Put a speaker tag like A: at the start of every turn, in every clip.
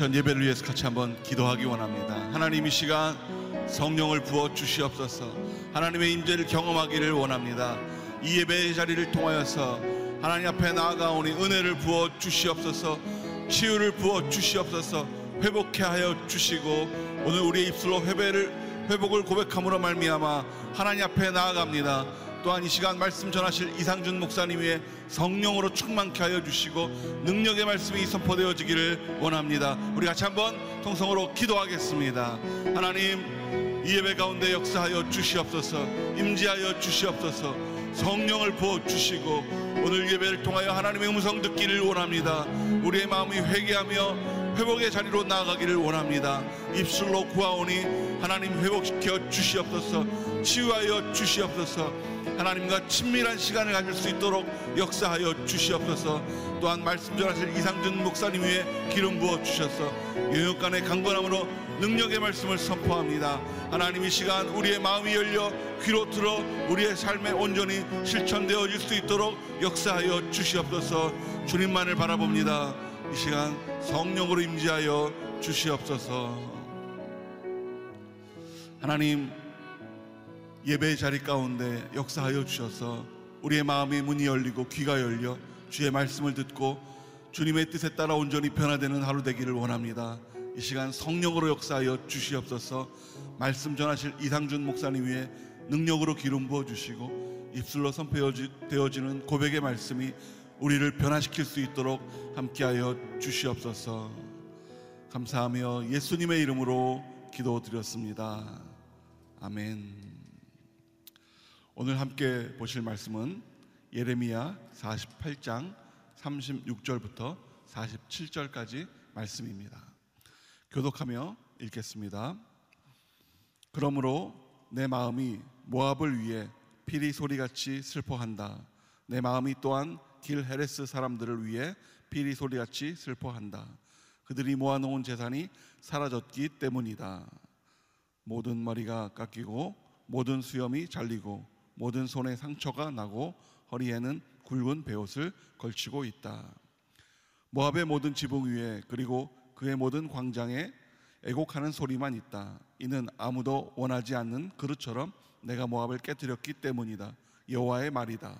A: 전 예배를 위해서 같이 한번 기도하기 원합니다. 하나님 이 시간 성령을 부어 주시옵소서. 하나님의 임재를 경험하기를 원합니다. 이 예배의 자리를 통하여서 하나님 앞에 나아가오니 은혜를 부어 주시옵소서. 치유를 부어 주시옵소서. 회복케 하여 주시고 오늘 우리의 입술로 회배를 회복을 고백함으로 말미암아 하나님 앞에 나아갑니다. 또한 이 시간 말씀 전하실 이상준 목사님 위에 성령으로 충만케 하여 주시고 능력의 말씀이 선포되어지기를 원합니다. 우리 같이 한번 통성으로 기도하겠습니다. 하나님 이 예배 가운데 역사하여 주시옵소서 임재하여 주시옵소서 성령을 부어 주시고 오늘 예배를 통하여 하나님의 음성 듣기를 원합니다. 우리의 마음이 회개하며 회복의 자리로 나아가기를 원합니다. 입술로 구하오니 하나님 회복시켜 주시옵소서 치유하여 주시옵소서 하나님과 친밀한 시간을 가질 수 있도록 역사하여 주시옵소서 또한 말씀 전하실 이상준 목사님 위에 기름 부어 주셔서 영육간의 강건함으로 능력의 말씀을 선포합니다. 하나님 이 시간 우리의 마음이 열려 귀로 들어 우리의 삶에 온전히 실천되어질 수 있도록 역사하여 주시옵소서. 주님만을 바라봅니다 이 시간 성령으로 임재하여 주시옵소서 하나님 예배의 자리 가운데 역사하여 주셔서 우리의 마음의 문이 열리고 귀가 열려 주의 말씀을 듣고 주님의 뜻에 따라 온전히 변화되는 하루 되기를 원합니다. 이 시간 성령으로 역사하여 주시옵소서 말씀 전하실 이상준 목사님 위에 능력으로 기름 부어 주시고 입술로 선포되어지는 고백의 말씀이 우리를 변화시킬 수 있도록 함께하여 주시옵소서 감사하며 예수님의 이름으로 기도드렸습니다. 아멘. 오늘 함께 보실 말씀은 예레미야 48장 36절부터 47절까지 말씀입니다. 교독하며 읽겠습니다. 그러므로 내 마음이 모압을 위해 피리 소리같이 슬퍼한다. 내 마음이 또한 길 헤레스 사람들을 위해 피리 소리같이 슬퍼한다. 그들이 모아놓은 재산이 사라졌기 때문이다. 모든 머리가 깎이고 모든 수염이 잘리고 모든 손에 상처가 나고 허리에는 굵은 베옷을 걸치고 있다. 모압의 모든 지붕 위에 그리고 그의 모든 광장에 애곡하는 소리만 있다. 이는 아무도 원하지 않는 그릇처럼 내가 모압을 깨뜨렸기 때문이다. 여호와의 말이다.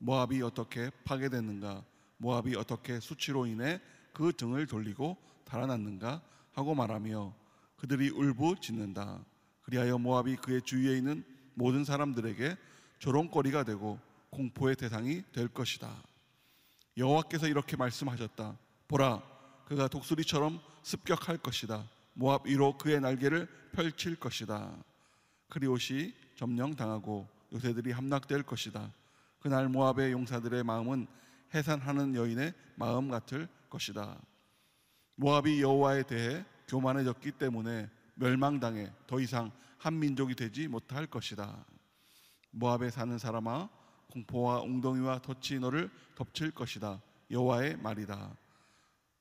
A: 모압이 어떻게 파괴됐는가? 모압이 어떻게 수치로 인해 그 등을 돌리고 달아났는가? 하고 말하며 그들이 울부짖는다. 그리하여 모압이 그의 주위에 있는 모든 사람들에게 조롱거리가 되고 공포의 대상이 될 것이다. 여호와께서 이렇게 말씀하셨다. 보라, 그가 독수리처럼 습격할 것이다. 모압 위로 그의 날개를 펼칠 것이다. 크리옷이 점령당하고 요새들이 함락될 것이다. 그날 모압의 용사들의 마음은 해산하는 여인의 마음 같을 것이다. 모압이 여호와에 대해 교만해졌기 때문에 멸망당해 더 이상 한 민족이 되지 못할 것이다. 모압에 사는 사람아 공포와 웅덩이와 덫이 너를 덮칠 것이다. 여호와의 말이다.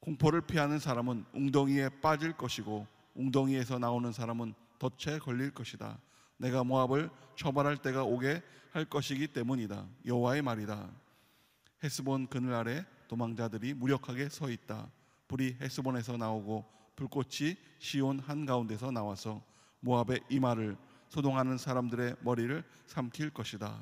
A: 공포를 피하는 사람은 웅덩이에 빠질 것이고 웅덩이에서 나오는 사람은 덫에 걸릴 것이다. 내가 모압을 처벌할 때가 오게 할 것이기 때문이다. 여호와의 말이다. 헤스본 그늘 아래 도망자들이 무력하게 서 있다. 불이 헤스본에서 나오고 불꽃이 시온 한 가운데서 나와서 모압의 이마를 소동하는 사람들의 머리를 삼킬 것이다.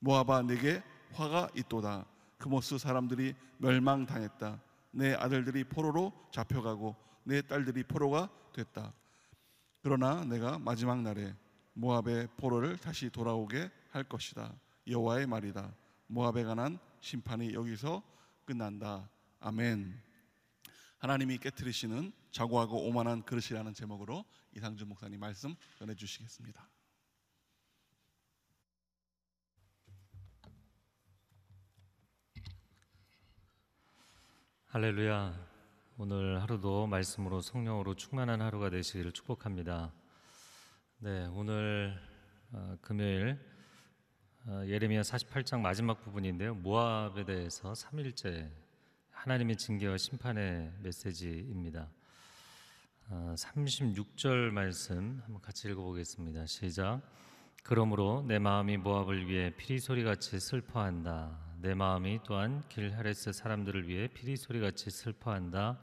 A: 모압아 내게 화가 있도다. 그모스 사람들이 멸망당했다. 내 아들들이 포로로 잡혀가고 내 딸들이 포로가 됐다. 그러나 내가 마지막 날에 모압의 포로를 다시 돌아오게 할 것이다. 여호와의 말이다. 모압에 관한 심판이 여기서 끝난다. 아멘. 하나님이 깨뜨리시는 자고하고 오만한 그릇이라는 제목으로 이상준 목사님 말씀 전해 주시겠습니다.
B: 할렐루야. 오늘 하루도 말씀으로 성령으로 충만한 하루가 되시기를 축복합니다. 네, 오늘 어, 금요일 어, 예레미야 48장 마지막 부분인데요. 모압에 대해서 3일째 하나님의 징계와 심판의 메시지입니다. 36절 어, 말씀 한번 같이 읽어보겠습니다. 시작. 그러므로 내 마음이 모압을 위해 피리 소리 같이 슬퍼한다. 내 마음이 또한 길 헤레스 사람들을 위해 피리 소리 같이 슬퍼한다.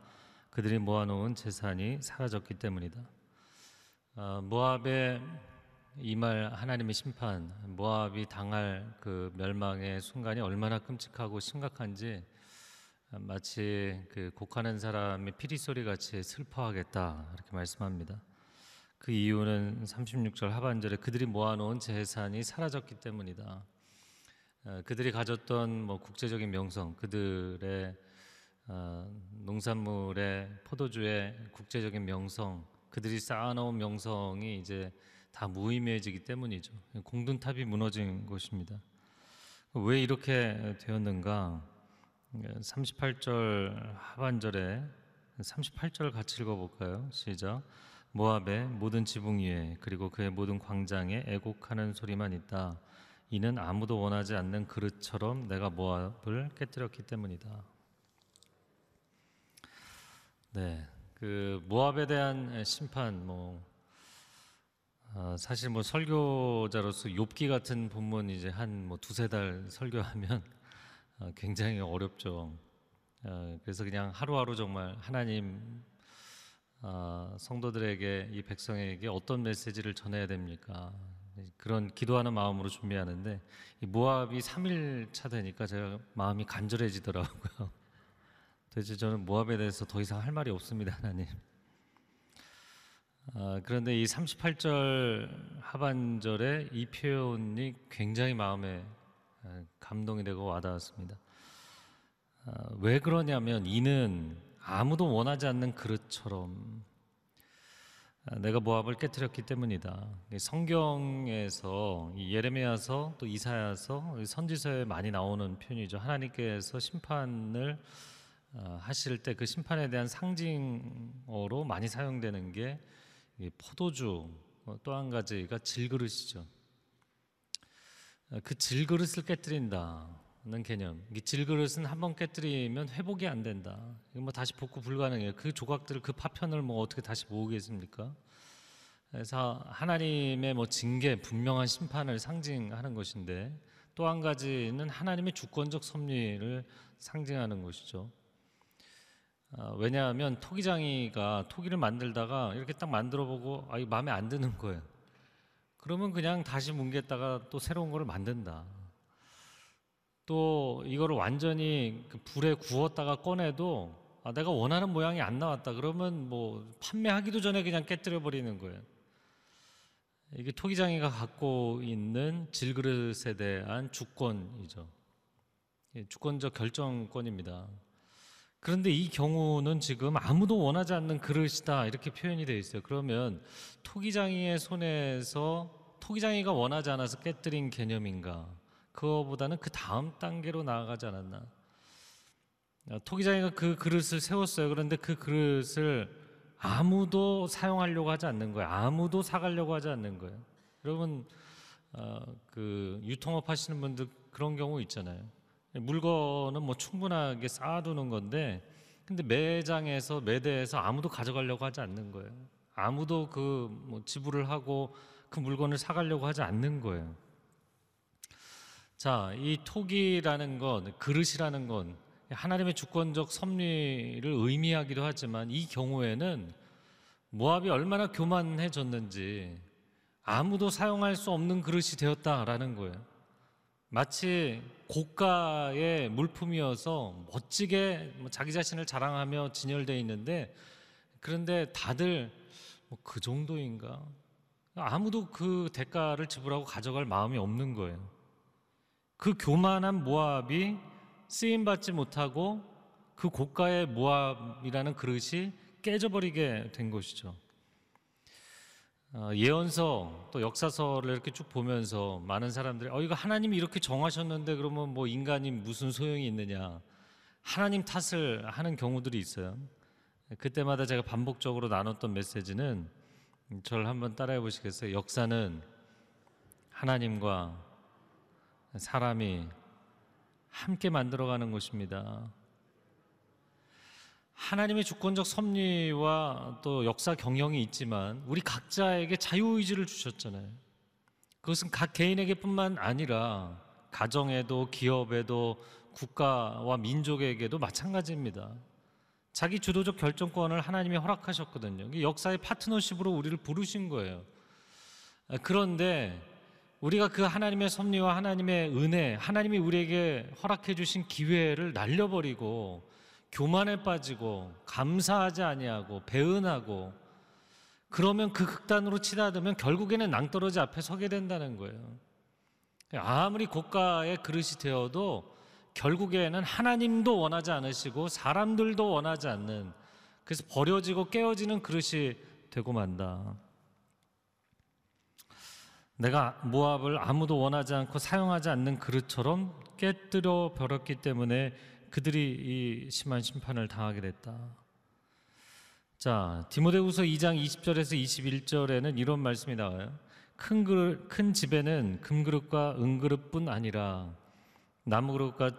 B: 그들이 모아놓은 재산이 사라졌기 때문이다. 아, 모압의 이말 하나님의 심판, 모압이 당할 그 멸망의 순간이 얼마나 끔찍하고 심각한지 마치 그 곡하는 사람의 피리 소리 같이 슬퍼하겠다 이렇게 말씀합니다. 그 이유는 36절 하반절에 그들이 모아놓은 재산이 사라졌기 때문이다. 어, 그들이 가졌던 뭐 국제적인 명성, 그들의 어, 농산물의 포도주의 국제적인 명성, 그들이 쌓아놓은 명성이 이제 다 무의미해지기 때문이죠. 공든탑이 무너진 것입니다. 왜 이렇게 되었는가? 38절 하반절에 38절 같이 읽어볼까요? 시작. 모압의 모든 지붕 위에 그리고 그의 모든 광장에 애곡하는 소리만 있다. 이는 아무도 원하지 않는 그릇처럼 내가 모압을 깨뜨렸기 때문이다. 네, 그 모압에 대한 심판 뭐 어, 사실 뭐 설교자로서 욥기 같은 본문 이제 한 뭐 두세 달 설교하면 어, 굉장히 어렵죠. 어, 그래서 그냥 하루하루 정말 하나님 어, 성도들에게 이 백성에게 어떤 메시지를 전해야 됩니까? 그런 기도하는 마음으로 준비하는데 이 모압이 3일 차 되니까 제가 마음이 간절해지더라고요. 도대체 저는 모압에 대해서 더 이상 할 말이 없습니다, 하나님. 아, 그런데 이 38절 하반절에 이 표현이 굉장히 마음에 아, 감동이 되고 와닿았습니다. 아, 왜 그러냐면 이는 아무도 원하지 않는 그릇처럼 아, 내가 모압을 깨뜨렸기 때문이다. 성경에서 이 예레미야서 또 이사야서 선지서에 많이 나오는 표현이죠. 하나님께서 심판을 어, 하실 때 그 심판에 대한 상징어로 많이 사용되는 게 포도주 어, 또한 가지가 질그릇이죠. 어, 그 질그릇을 깨뜨린다는 개념. 이 질그릇은 한 번 깨뜨리면 회복이 안 된다. 이거 뭐 다시 복구 불가능해요. 그 조각들을 그 파편을 뭐 어떻게 다시 모으겠습니까? 그래서 하나님의 뭐 징계, 분명한 심판을 상징하는 것인데 또 한 가지는 하나님의 주권적 섭리를 상징하는 것이죠. 어, 왜냐하면 토기장이가 토기를 만들다가 이렇게 딱 만들어 보고 아, 이 마음에 안 드는 거예요. 그러면 그냥 다시 뭉갰다가 또 새로운 거를 만든다. 또 이거를 완전히 그 불에 구웠다가 꺼내도 아, 내가 원하는 모양이 안 나왔다. 그러면 뭐 판매하기도 전에 그냥 깨뜨려 버리는 거예요. 이게 토기장이가 갖고 있는 질그릇에 대한 주권이죠. 주권적 결정권입니다. 그런데 이 경우는 지금 아무도 원하지 않는 그릇이다 이렇게 표현이 되어 있어요. 그러면 토기장이의 손에서 토기장이가 원하지 않아서 깨뜨린 개념인가? 그거보다는 그 다음 단계로 나아가지 않았나? 토기장이가 그 그릇을 세웠어요. 그런데 그 그릇을 아무도 사용하려고 하지 않는 거예요. 아무도 사가려고 하지 않는 거예요. 여러분 어, 그 유통업 하시는 분들 그런 경우 있잖아요. 물건은 뭐 충분하게 쌓아두는 건데 근데 매장에서 매대에서 아무도 가져가려고 하지 않는 거예요. 아무도 그 뭐 지불을 하고 그 물건을 사가려고 하지 않는 거예요. 자, 이 톡이라는 건 그릇이라는 건 하나님의 주권적 섭리를 의미하기도 하지만 이 경우에는 모압이 얼마나 교만해졌는지 아무도 사용할 수 없는 그릇이 되었다라는 거예요. 마치 고가의 물품이어서 멋지게 뭐 자기 자신을 자랑하며 진열되어 있는데 그런데 다들 뭐 그 정도인가? 아무도 그 대가를 지불하고 가져갈 마음이 없는 거예요. 그 교만한 모압이 쓰임 받지 못하고 그 고가의 모압이라는 그릇이 깨져버리게 된 것이죠. 어, 예언서 또 역사서를 이렇게 쭉 보면서 많은 사람들이 어 이거 하나님이 이렇게 정하셨는데 그러면 뭐 인간이 무슨 소용이 있느냐 하나님 탓을 하는 경우들이 있어요. 그때마다 제가 반복적으로 나눴던 메시지는 저를 한번 따라해 보시겠어요? 역사는 하나님과 사람이 함께 만들어가는 것입니다. 하나님의 주권적 섭리와 또 역사 경영이 있지만 우리 각자에게 자유의지를 주셨잖아요. 그것은 각 개인에게뿐만 아니라 가정에도 기업에도 국가와 민족에게도 마찬가지입니다. 자기 주도적 결정권을 하나님이 허락하셨거든요. 역사의 파트너십으로 우리를 부르신 거예요. 아, 그런데 우리가 그 하나님의 섭리와 하나님의 은혜, 하나님이 우리에게 허락해 주신 기회를 날려버리고 교만에 빠지고 감사하지 아니하고 배은하고 그러면 그 극단으로 치닫으면 결국에는 낭떠러지 앞에 서게 된다는 거예요. 아무리 고가의 그릇이 되어도 결국에는 하나님도 원하지 않으시고 사람들도 원하지 않는 그래서 버려지고 깨어지는 그릇이 되고 만다. 내가 모압을 아무도 원하지 않고 사용하지 않는 그릇처럼 깨뜨려 버렸기 때문에 그들이 이 심한 심판을 당하게 됐다. 자, 디모데후서 2장 20절에서 21절에는 이런 말씀이 나와요. 큰 그릇, 큰 집에는 금그릇과 은그릇뿐 아니라 나무그릇과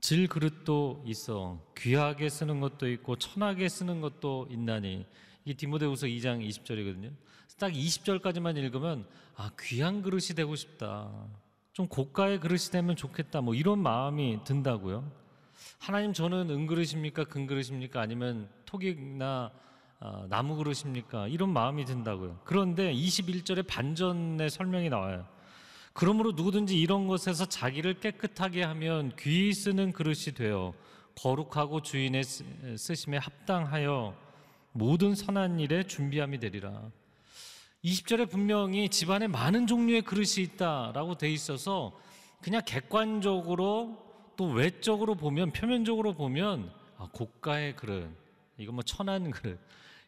B: 질그릇도 있어 귀하게 쓰는 것도 있고 천하게 쓰는 것도 있나니 이게 디모데후서 2장 20절이거든요. 딱 20절까지만 읽으면 아 귀한 그릇이 되고 싶다. 좀 고가의 그릇이 되면 좋겠다. 뭐 이런 마음이 든다고요. 하나님 저는 은그릇입니까 금그릇입니까 아니면 토기나 아, 나무 그릇입니까 이런 마음이 든다고요. 그런데 21절에 반전의 설명이 나와요. 그러므로 누구든지 이런 것에서 자기를 깨끗하게 하면 귀히 쓰는 그릇이 되어 거룩하고 주인의 쓰- 쓰심에 합당하여 모든 선한 일에 준비함이 되리라. 20절에 분명히 집안에 많은 종류의 그릇이 있다라고 돼 있어서 그냥 객관적으로 또 외적으로 보면 표면적으로 보면 아, 고가의 그릇 이거 뭐 천한 그릇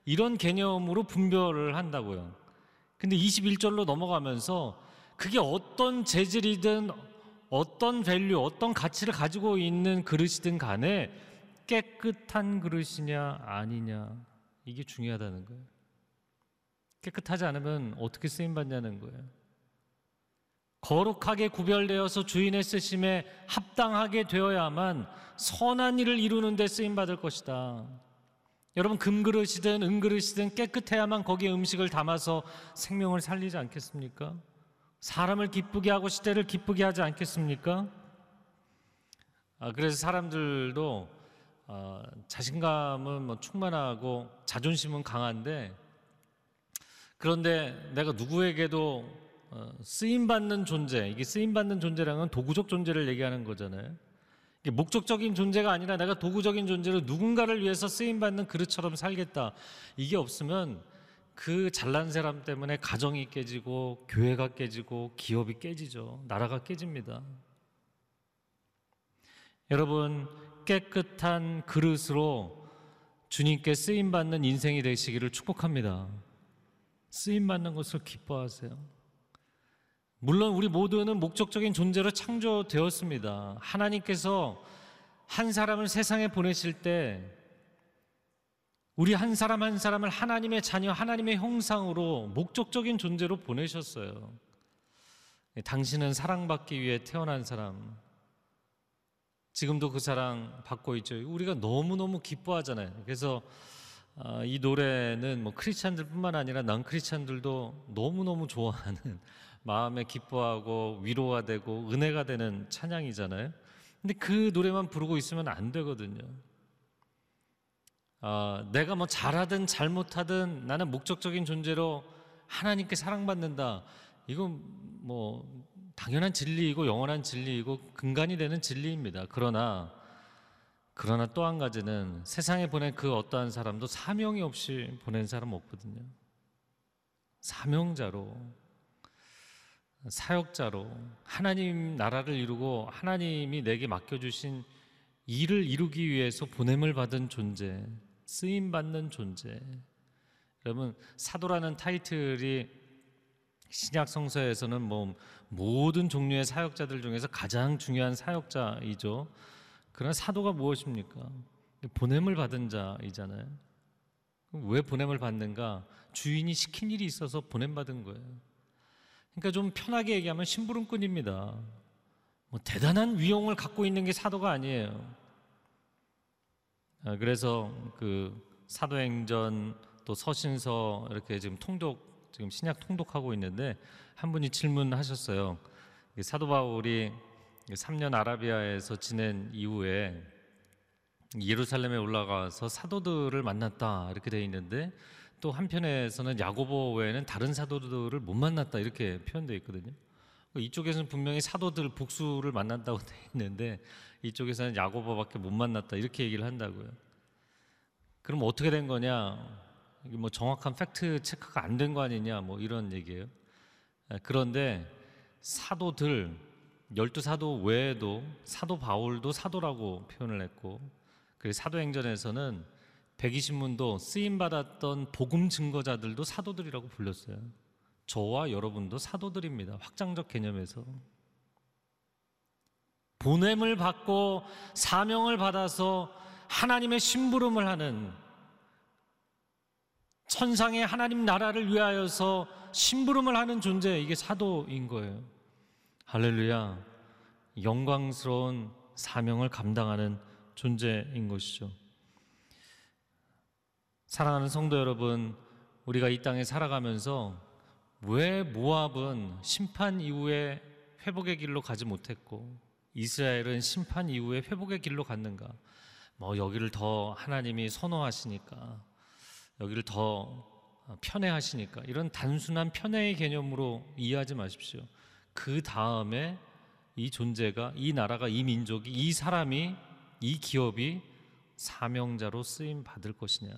B: 이런 개념으로 분별을 한다고요. 근데 21절로 넘어가면서 그게 어떤 재질이든 어떤 value, 어떤 가치를 가지고 있는 그릇이든 간에 깨끗한 그릇이냐 아니냐 이게 중요하다는 거예요. 깨끗하지 않으면 어떻게 쓰임 받냐는 거예요. 거룩하게 구별되어서 주인의 쓰심에 합당하게 되어야만 선한 일을 이루는 데 쓰임 받을 것이다. 여러분 금그릇이든 은그릇이든 깨끗해야만 거기에 음식을 담아서 생명을 살리지 않겠습니까? 사람을 기쁘게 하고 시대를 기쁘게 하지 않겠습니까? 아, 그래서 사람들도 어, 자신감은 뭐 충만하고 자존심은 강한데 그런데 내가 누구에게도 어, 쓰임 받는 존재 이게 쓰임 받는 건 도구적 존재를 얘기하는 거잖아요. 이게 목적적인 존재가 아니라 내가 도구적인 존재로 누군가를 위해서 쓰임 받는 그릇처럼 살겠다. 이게 없으면 그 잘난 사람 때문에 가정이 깨지고 교회가 깨지고 기업이 깨지죠. 나라가 깨집니다. 여러분 깨끗한 그릇으로 주님께 쓰임 받는 인생이 되시기를 축복합니다. 쓰임 받는 것을 기뻐하세요. 물론 우리 모두는 목적적인 존재로 창조되었습니다. 하나님께서 한 사람을 세상에 보내실 때 우리 한 사람 한 사람을 하나님의 자녀, 하나님의 형상으로 목적적인 존재로 보내셨어요. 당신은 사랑받기 위해 태어난 사람. 지금도 그 사랑 받고 있죠. 우리가 너무너무 기뻐하잖아요. 그래서 아, 이 노래는 뭐 크리스찬들뿐만 아니라 난 크리스찬들도 너무너무 좋아하는 마음에 기뻐하고 위로가 되고 은혜가 되는 찬양이잖아요. 근데 그 노래만 부르고 있으면 안 되거든요. 아, 내가 뭐 잘하든 잘못하든 나는 목적적인 존재로 하나님께 사랑받는다. 이건 뭐 당연한 진리이고 영원한 진리이고 근간이 되는 진리입니다. 그러나 그러나 또 한 가지는 세상에 보낸 그 어떠한 사람도 사명이 없이 보낸 사람 없거든요. 사명자로 사역자로 하나님 나라를 이루고 하나님이 내게 맡겨주신 일을 이루기 위해서 보냄을 받은 존재, 쓰임 받는 존재. 여러분 사도라는 타이틀이 신약 성서에서는 뭐 모든 종류의 사역자들 중에서 가장 중요한 사역자이죠. 그러나 사도가 무엇입니까? 보냄을 받은 자이잖아요. 왜 보냄을 받는가? 주인이 시킨 일이 있어서 보냄 받은 거예요. 그러니까 좀 편하게 얘기하면 심부름꾼입니다. 뭐 대단한 위용을 갖고 있는 게 사도가 아니에요. 아, 그래서 그 사도행전 또 서신서 이렇게 지금 통독 지금 신약 통독하고 있는데 한 분이 질문하셨어요. 사도 바울이 3년 아라비아에서 지낸 이후에 예루살렘에 올라가서 사도들을 만났다 이렇게 돼 있는데 또 한편에서는 야고보 외에는 다른 사도들을 못 만났다 이렇게 표현되어 있거든요. 이쪽에서는 분명히 사도들 복수를 만난다고 돼 있는데 이쪽에서는 야고보밖에 못 만났다 이렇게 얘기를 한다고요. 그럼 어떻게 된 거냐? 뭐 정확한 팩트 체크가 안 된 거 아니냐? 뭐 이런 얘기예요. 예, 그런데 사도들 열두 사도 외에도 사도 바울도 사도라고 표현을 했고 그리고 사도행전에서는 백이신문도 쓰임 받았던 복음 증거자들도 사도들이라고 불렸어요. 저와 여러분도 사도들입니다. 확장적 개념에서 보냄을 받고 사명을 받아서 하나님의 심부름을 하는 천상의 하나님 나라를 위하여서 심부름을 하는 존재 이게 사도인 거예요. 할렐루야. 영광스러운 사명을 감당하는 존재인 것이죠. 사랑하는 성도 여러분, 우리가 이 땅에 살아가면서 왜 모압은 심판 이후에 회복의 길로 가지 못했고 이스라엘은 심판 이후에 회복의 길로 갔는가? 뭐 여기를 더 하나님이 선호하시니까 여기를 더 편애하시니까 이런 단순한 편애의 개념으로 이해하지 마십시오. 그 다음에 이 존재가 이 나라가 이 민족이 이 사람이 이 기업이 사명자로 쓰임 받을 것이냐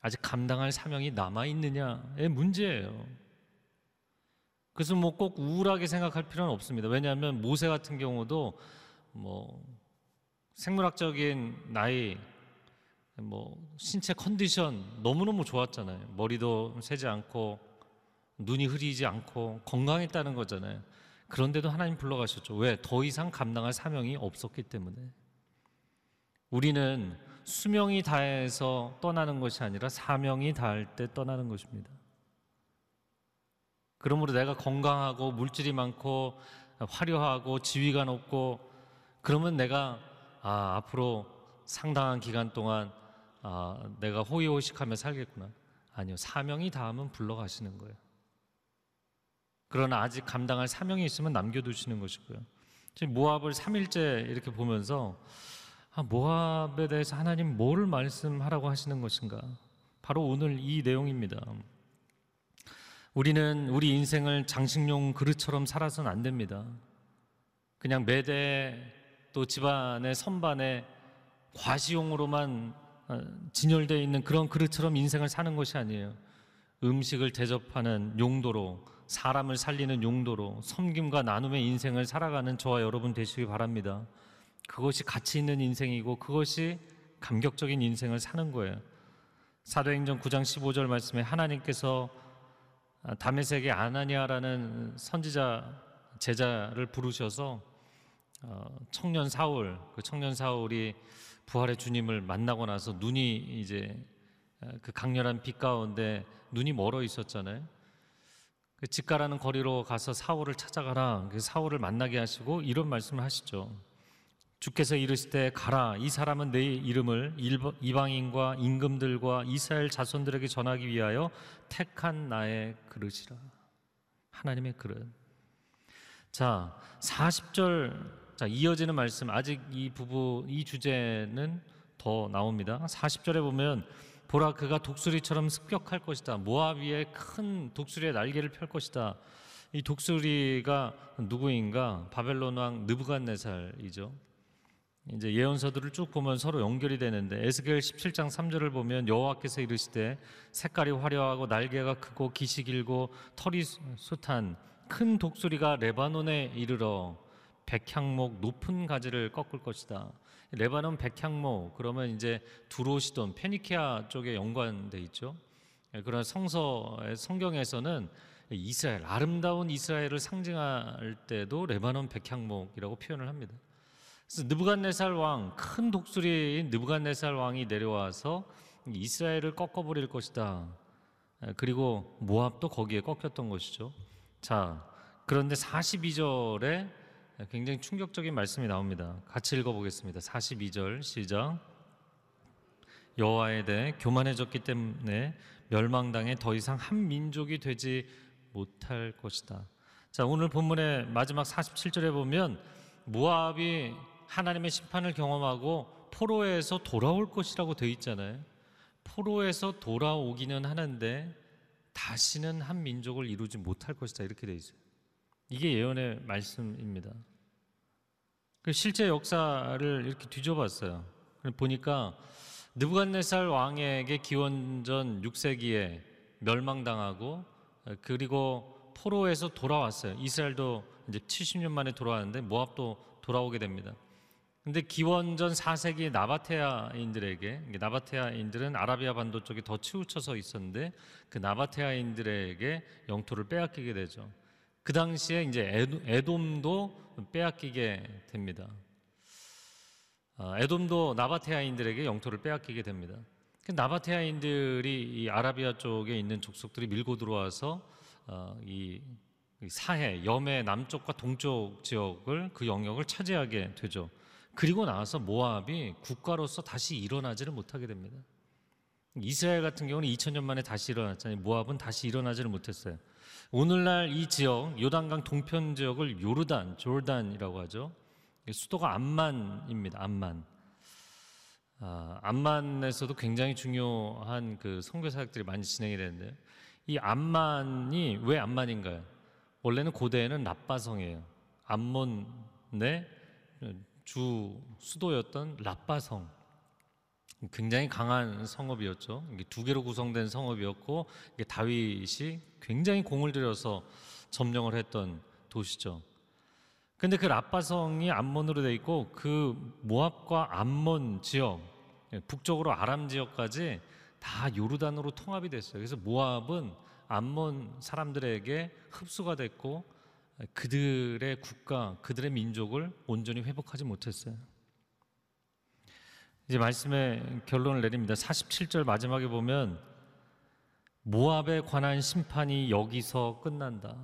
B: 아직 감당할 사명이 남아 있느냐의 문제예요. 그래서 뭐 꼭 우울하게 생각할 필요는 없습니다. 왜냐하면 모세 같은 경우도 뭐 생물학적인 나이 뭐 신체 컨디션 너무너무 좋았잖아요. 머리도 새지 않고 눈이 흐리지 않고 건강했다는 거잖아요. 그런데도 하나님 불러가셨죠. 왜? 더 이상 감당할 사명이 없었기 때문에. 우리는 수명이 다해서 떠나는 것이 아니라 사명이 다할 때 떠나는 것입니다. 그러므로 내가 건강하고 물질이 많고 화려하고 지위가 높고 그러면 내가 아, 앞으로 상당한 기간 동안 아, 내가 호의호식하며 살겠구나. 아니요. 사명이 닿으면 불러가시는 거예요. 그러나 아직 감당할 사명이 있으면 남겨두시는 것이고요. 지금 모압을 3일째 이렇게 보면서 아, 모압에 대해서 하나님 뭐를 말씀하라고 하시는 것인가? 바로 오늘 이 내용입니다. 우리는 우리 인생을 장식용 그릇처럼 살아서는 안 됩니다. 그냥 매대 또 집안의 선반에 과시용으로만 어, 진열되어 있는 그런 그릇처럼 인생을 사는 것이 아니에요. 음식을 대접하는 용도로 사람을 살리는 용도로 섬김과 나눔의 인생을 살아가는 저와 여러분 되시기 바랍니다. 그것이 가치 있는 인생이고 그것이 감격적인 인생을 사는 거예요. 사도행전 9장 15절 말씀에 하나님께서 다메섹의 아나니아라는 선지자 제자를 부르셔서 어, 청년 사울 그 청년 사울이 부활의 주님을 만나고 나서 눈이 이제 어, 그 강렬한 빛 가운데 눈이 멀어 있었잖아요. 그 집가라는 거리로 가서 사울을 찾아가라. 그 사울을 만나게 하시고 이런 말씀을 하시죠. 주께서 이르실 때 가라. 이 사람은 내 이름을 이방인과 임금들과 이스라엘 자손들에게 전하기 위하여 택한 나의 그릇이라. 하나님의 그릇. 자, 40절 자, 이어지는 말씀 아직 이 부부 이 주제는 더 나옵니다. 40절에 보면 보라 그가 독수리처럼 습격할 것이다. 모압 위에 큰 독수리의 날개를 펼 것이다. 이 독수리가 누구인가? 바벨론 왕 느부갓네살이죠. 이제 예언서들을 쭉 보면 서로 연결이 되는데 에스겔 17장 3절을 보면 여호와께서 이르시되 색깔이 화려하고 날개가 크고 기시 길고 털이 숱한 큰 독수리가 레바논에 이르러 백향목 높은 가지를 꺾을 것이다. 레바논 백향목 그러면 이제 두로시돈 페니키아 쪽에 연관돼 있죠. 예, 그런 성서 성경에서는 이스라엘 아름다운 이스라엘을 상징할 때도 레바논 백향목이라고 표현을 합니다. 그래서 느부갓네살 왕 큰 독수리인 느부갓네살 왕이 내려와서 이스라엘을 꺾어버릴 것이다. 예, 그리고 모압도 거기에 꺾였던 것이죠. 자, 그런데 42절에 굉장히 충격적인 말씀이 나옵니다. 같이 읽어보겠습니다. 42절 시작. 여호와에 대해 교만해졌기 때문에 멸망당해 더 이상 한 민족이 되지 못할 것이다. 자 오늘 본문의 마지막 47절에 보면 모압이 하나님의 심판을 경험하고 포로에서 돌아올 것이라고 되어 있잖아요. 포로에서 돌아오기는 하는데 다시는 한 민족을 이루지 못할 것이다 이렇게 되어 있어요. 이게 예언의 말씀입니다. 그 실제 역사를 이렇게 뒤져봤어요. 보니까 느부갓네살 왕에게 기원전 6세기에 멸망당하고 그리고 포로에서 돌아왔어요. 이스라엘도 이제 70년 만에 돌아왔는데 모압도 돌아오게 됩니다. 근데 기원전 4세기 나바테아인들에게 나바테아인들은 아라비아 반도 쪽에 더 치우쳐서 있었는데 그 나바테아인들에게 영토를 빼앗기게 되죠. 그 당시에 이제 에돔도 빼앗기게 됩니다. 아, 에돔도 나바테아인들에게 영토를 빼앗기게 됩니다. 그 나바테아인들이 이 아라비아 쪽에 있는 족속들이 밀고 들어와서 어, 이 사해, 염해 남쪽과 동쪽 지역을 그 영역을 차지하게 되죠. 그리고 나서 모압이 국가로서 다시 일어나지를 못하게 됩니다. 이스라엘 같은 경우는 2000년 만에 다시 일어났잖아요. 모압은 다시 일어나지를 못했어요. 오늘날 이 지역 요단강 동편 지역을 요르단, 조르단이라고 하죠. 수도가 암만입니다. 암만. 아, 암만에서도 굉장히 중요한 그 선교 사역들이 많이 진행이 되는데 이 암만이 왜 암만인가요? 원래는 고대에는 라빠성이에요. 암몬의 주 수도였던 라빠성 굉장히 강한 성읍이었죠. 두 개로 구성된 성읍이었고 다윗이 굉장히 공을 들여서 점령을 했던 도시죠. 근데 그 라빠성이 암몬으로 돼 있고 그 모압과 암몬 지역 북쪽으로 아람 지역까지 다 요르단으로 통합이 됐어요. 그래서 모압은 암몬 사람들에게 흡수가 됐고 그들의 국가, 그들의 민족을 온전히 회복하지 못했어요. 이제 말씀의 결론을 내립니다. 47절 마지막에 보면 모압에 관한 심판이 여기서 끝난다.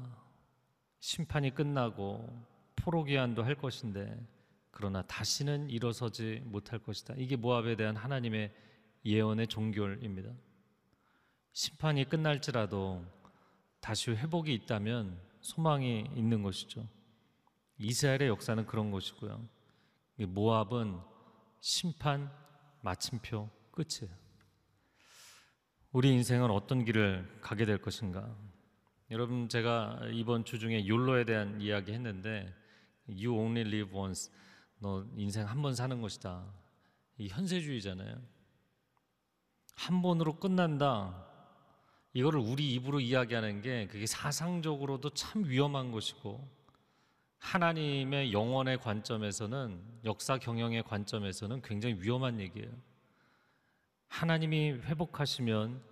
B: 심판이 끝나고 포로기한도 할 것인데 그러나 다시는 일어서지 못할 것이다. 이게 모압에 대한 하나님의 예언의 종결입니다. 심판이 끝날지라도 다시 회복이 있다면 소망이 있는 것이죠. 이스라엘의 역사는 그런 것이고요. 모압은 심판 마침표 끝이에요. 우리 인생은 어떤 길을 가게 될 것인가? 여러분 제가 이번 주 중에 욜로에 대한 이야기 했는데 You only live once. 너 인생 한 번 사는 것이다. 이 현세주의잖아요. 한 번으로 끝난다. 이거를 우리 입으로 이야기하는 게 그게 사상적으로도 참 위험한 것이고 하나님의 영원의 관점에서는 역사 경영의 관점에서는 굉장히 위험한 얘기예요. 하나님이 회복하시면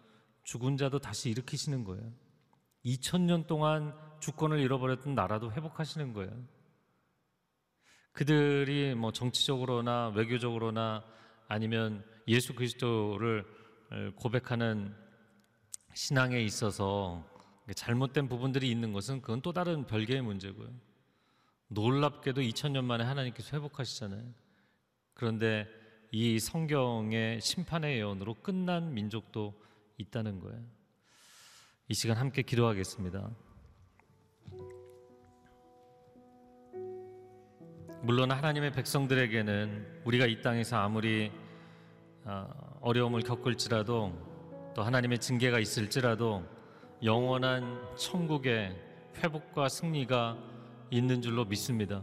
B: 죽은 자도 다시 일으키시는 거예요. 2000년 동안 주권을 잃어버렸던 나라도 회복하시는 거예요. 그들이 뭐 정치적으로나 외교적으로나 아니면 예수 그리스도를 고백하는 신앙에 있어서 잘못된 부분들이 있는 것은 그건 또 다른 별개의 문제고요. 놀랍게도 2000년 만에 하나님께서 회복하시잖아요. 그런데 이 성경의 심판의 예언으로 끝난 민족도 있다는 거예요. 이 시간 함께 기도하겠습니다. 물론 하나님의 백성들에게는 우리가 이 땅에서 아무리 어, 어려움을 겪을지라도 또 하나님의 징계가 있을지라도 영원한 천국의 회복과 승리가 있는 줄로 믿습니다.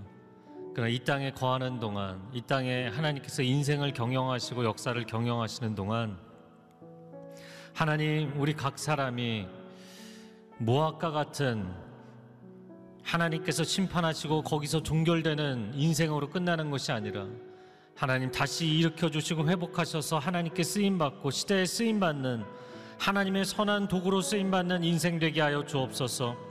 B: 그러나 이 땅에 거하는 동안, 이 땅에 하나님께서 인생을 경영하시고 역사를 경영하시는 동안 하나님 우리 각 사람이 모압과 같은 하나님께서 심판하시고 거기서 종결되는 인생으로 끝나는 것이 아니라 하나님 다시 일으켜 주시고 회복하셔서 하나님께 쓰임 받고 시대에 쓰임 받는 하나님의 선한 도구로 쓰임 받는 인생 되게 하여 주옵소서.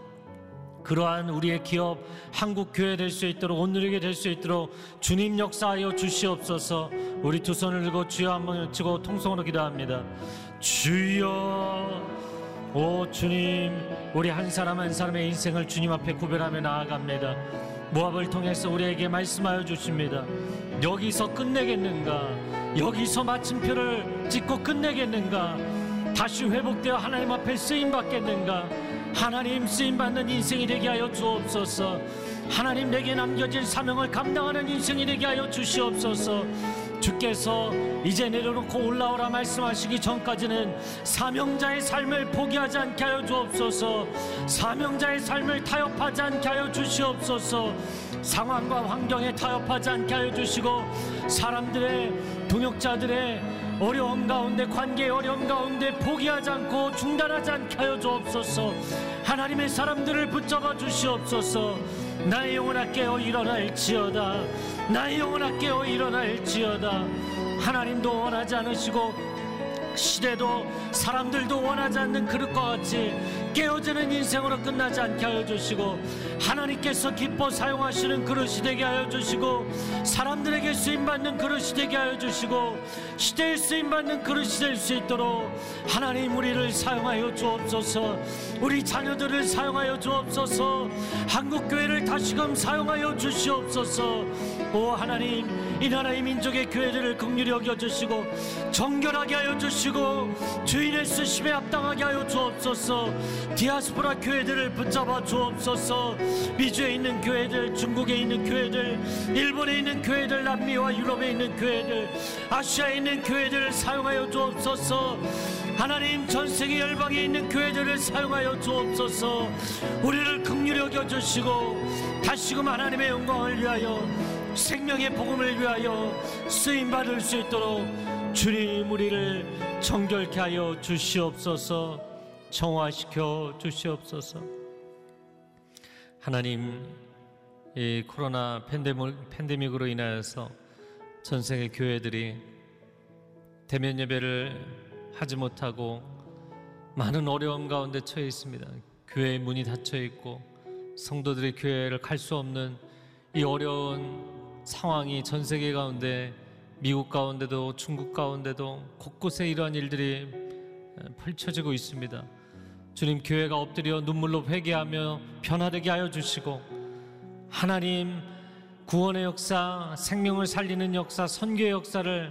B: 그러한 우리의 기업 한국 교회 될 수 있도록 오늘에게 될 수 있도록 주님 역사하여 주시옵소서. 우리 두 손을 들고 주여 한번 치고 통성으로 기도합니다. 주여 오 주님 우리 한 사람 한 사람의 인생을 주님 앞에 구별하며 나아갑니다. 모압을 통해서 우리에게 말씀하여 주십니다. 여기서 끝내겠는가? 여기서 마침표를 찍고 끝내겠는가? 다시 회복되어 하나님 앞에 쓰임 받겠는가? 하나님 쓰임 받는 인생이 되게 하여 주옵소서. 하나님 내게 남겨진 사명을 감당하는 인생이 되게 하여 주시옵소서. 주께서 이제 내려놓고 올라오라 말씀하시기 전까지는 사명자의 삶을 포기하지 않게 하여 주옵소서. 사명자의 삶을 타협하지 않게 하여 주시옵소서. 상황과 환경에 타협하지 않게 하여 주시고 사람들의 동역자들의 어려움 가운데 관계의 어려움 가운데 포기하지 않고 중단하지 않게 하여 주옵소서. 하나님의 사람들을 붙잡아 주시옵소서. 나의 영혼아 깨어 일어날지어다. 나의 영혼아 깨어 일어날지어다. 하나님도 원하지 않으시고 시대도 사람들도 원하지 않는 그릇과 같이 깨어지는 인생으로 끝나지 않게 하여 주시고 하나님께서 기뻐 사용하시는 그릇이 되게 하여 주시고 사람들에게 쓰임받는 그릇이 되게 하여 주시고 시대에 쓰임받는 그릇이 될 수 있도록 하나님 우리를 사용하여 주옵소서. 우리 자녀들을 사용하여 주옵소서. 한국교회를 다시금 사용하여 주시옵소서. 오 하나님 이 나라의 민족의 교회들을 긍휼히 여겨 주시고 정결하게 하여 주시고 주인의 쓰심에 합당하게 하여 주옵소서. 디아스포라 교회들을 붙잡아 주옵소서. 미주에 있는 교회들 중국에 있는 교회들 일본에 있는 교회들 남미와 유럽에 있는 교회들 아시아에 있는 교회들을 사용하여 주옵소서. 하나님 전 세계 열방에 있는 교회들을 사용하여 주옵소서. 우리를 긍휼히 여겨 주시고 다시금 하나님의 영광을 위하여 생명의 복음을 위하여 쓰임 받을 수 있도록 주님 우리를 정결케 하여 주시옵소서 정화시켜 주시옵소서 하나님 이 코로나 팬데믹, 팬데믹 으로 인하여서 전 세계 교회들이 대면 예배를 하지 못하고 많은 어려움 가운데 처해 있습니다. 교회의 문이 닫혀 있고 성도들이 교회를 갈 수 없는 이 어려운 상황이 전 세계 가운데 미국 가운데도 중국 가운데도 곳곳에 이러한 일들이 펼쳐지고 있습니다. 주님 교회가 엎드려 눈물로 회개하며 변화되게 하여 주시고 하나님 구원의 역사, 생명을 살리는 역사, 선교의 역사를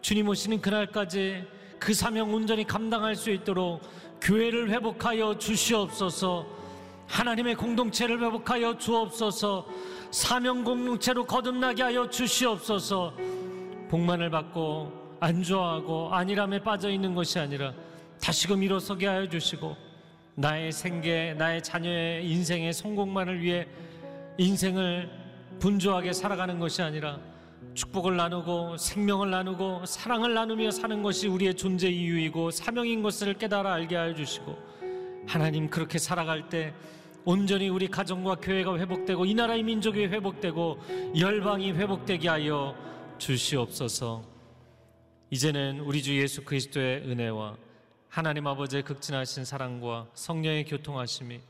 B: 주님 오시는 그날까지 그 사명 온전히 감당할 수 있도록 교회를 회복하여 주시옵소서. 하나님의 공동체를 회복하여 주옵소서. 사명 공동체로 거듭나게 하여 주시옵소서. 복만을 받고 안주하고 안일함에 빠져 있는 것이 아니라 다시금 일어서게 하여 주시고 나의 생계, 나의 자녀의 인생의 성공만을 위해 인생을 분주하게 살아가는 것이 아니라 축복을 나누고 생명을 나누고 사랑을 나누며 사는 것이 우리의 존재 이유이고 사명인 것을 깨달아 알게 하여 주시고 하나님 그렇게 살아갈 때 온전히 우리 가정과 교회가 회복되고 이 나라의 민족이 회복되고 열방이 회복되게 하여 주시옵소서. 이제는 우리 주 예수 그리스도의 은혜와 하나님 아버지의 극진하신 사랑과 성령의 교통하심이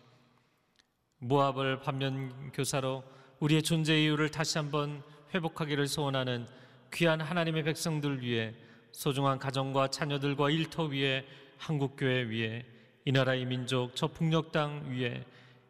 B: 모압을 반면 교사로 우리의 존재 이유를 다시 한번 회복하기를 소원하는 귀한 하나님의 백성들 위해 소중한 가정과 자녀들과 일터 위에 한국교회 위에 이 나라의 민족 저 북녘 땅 위에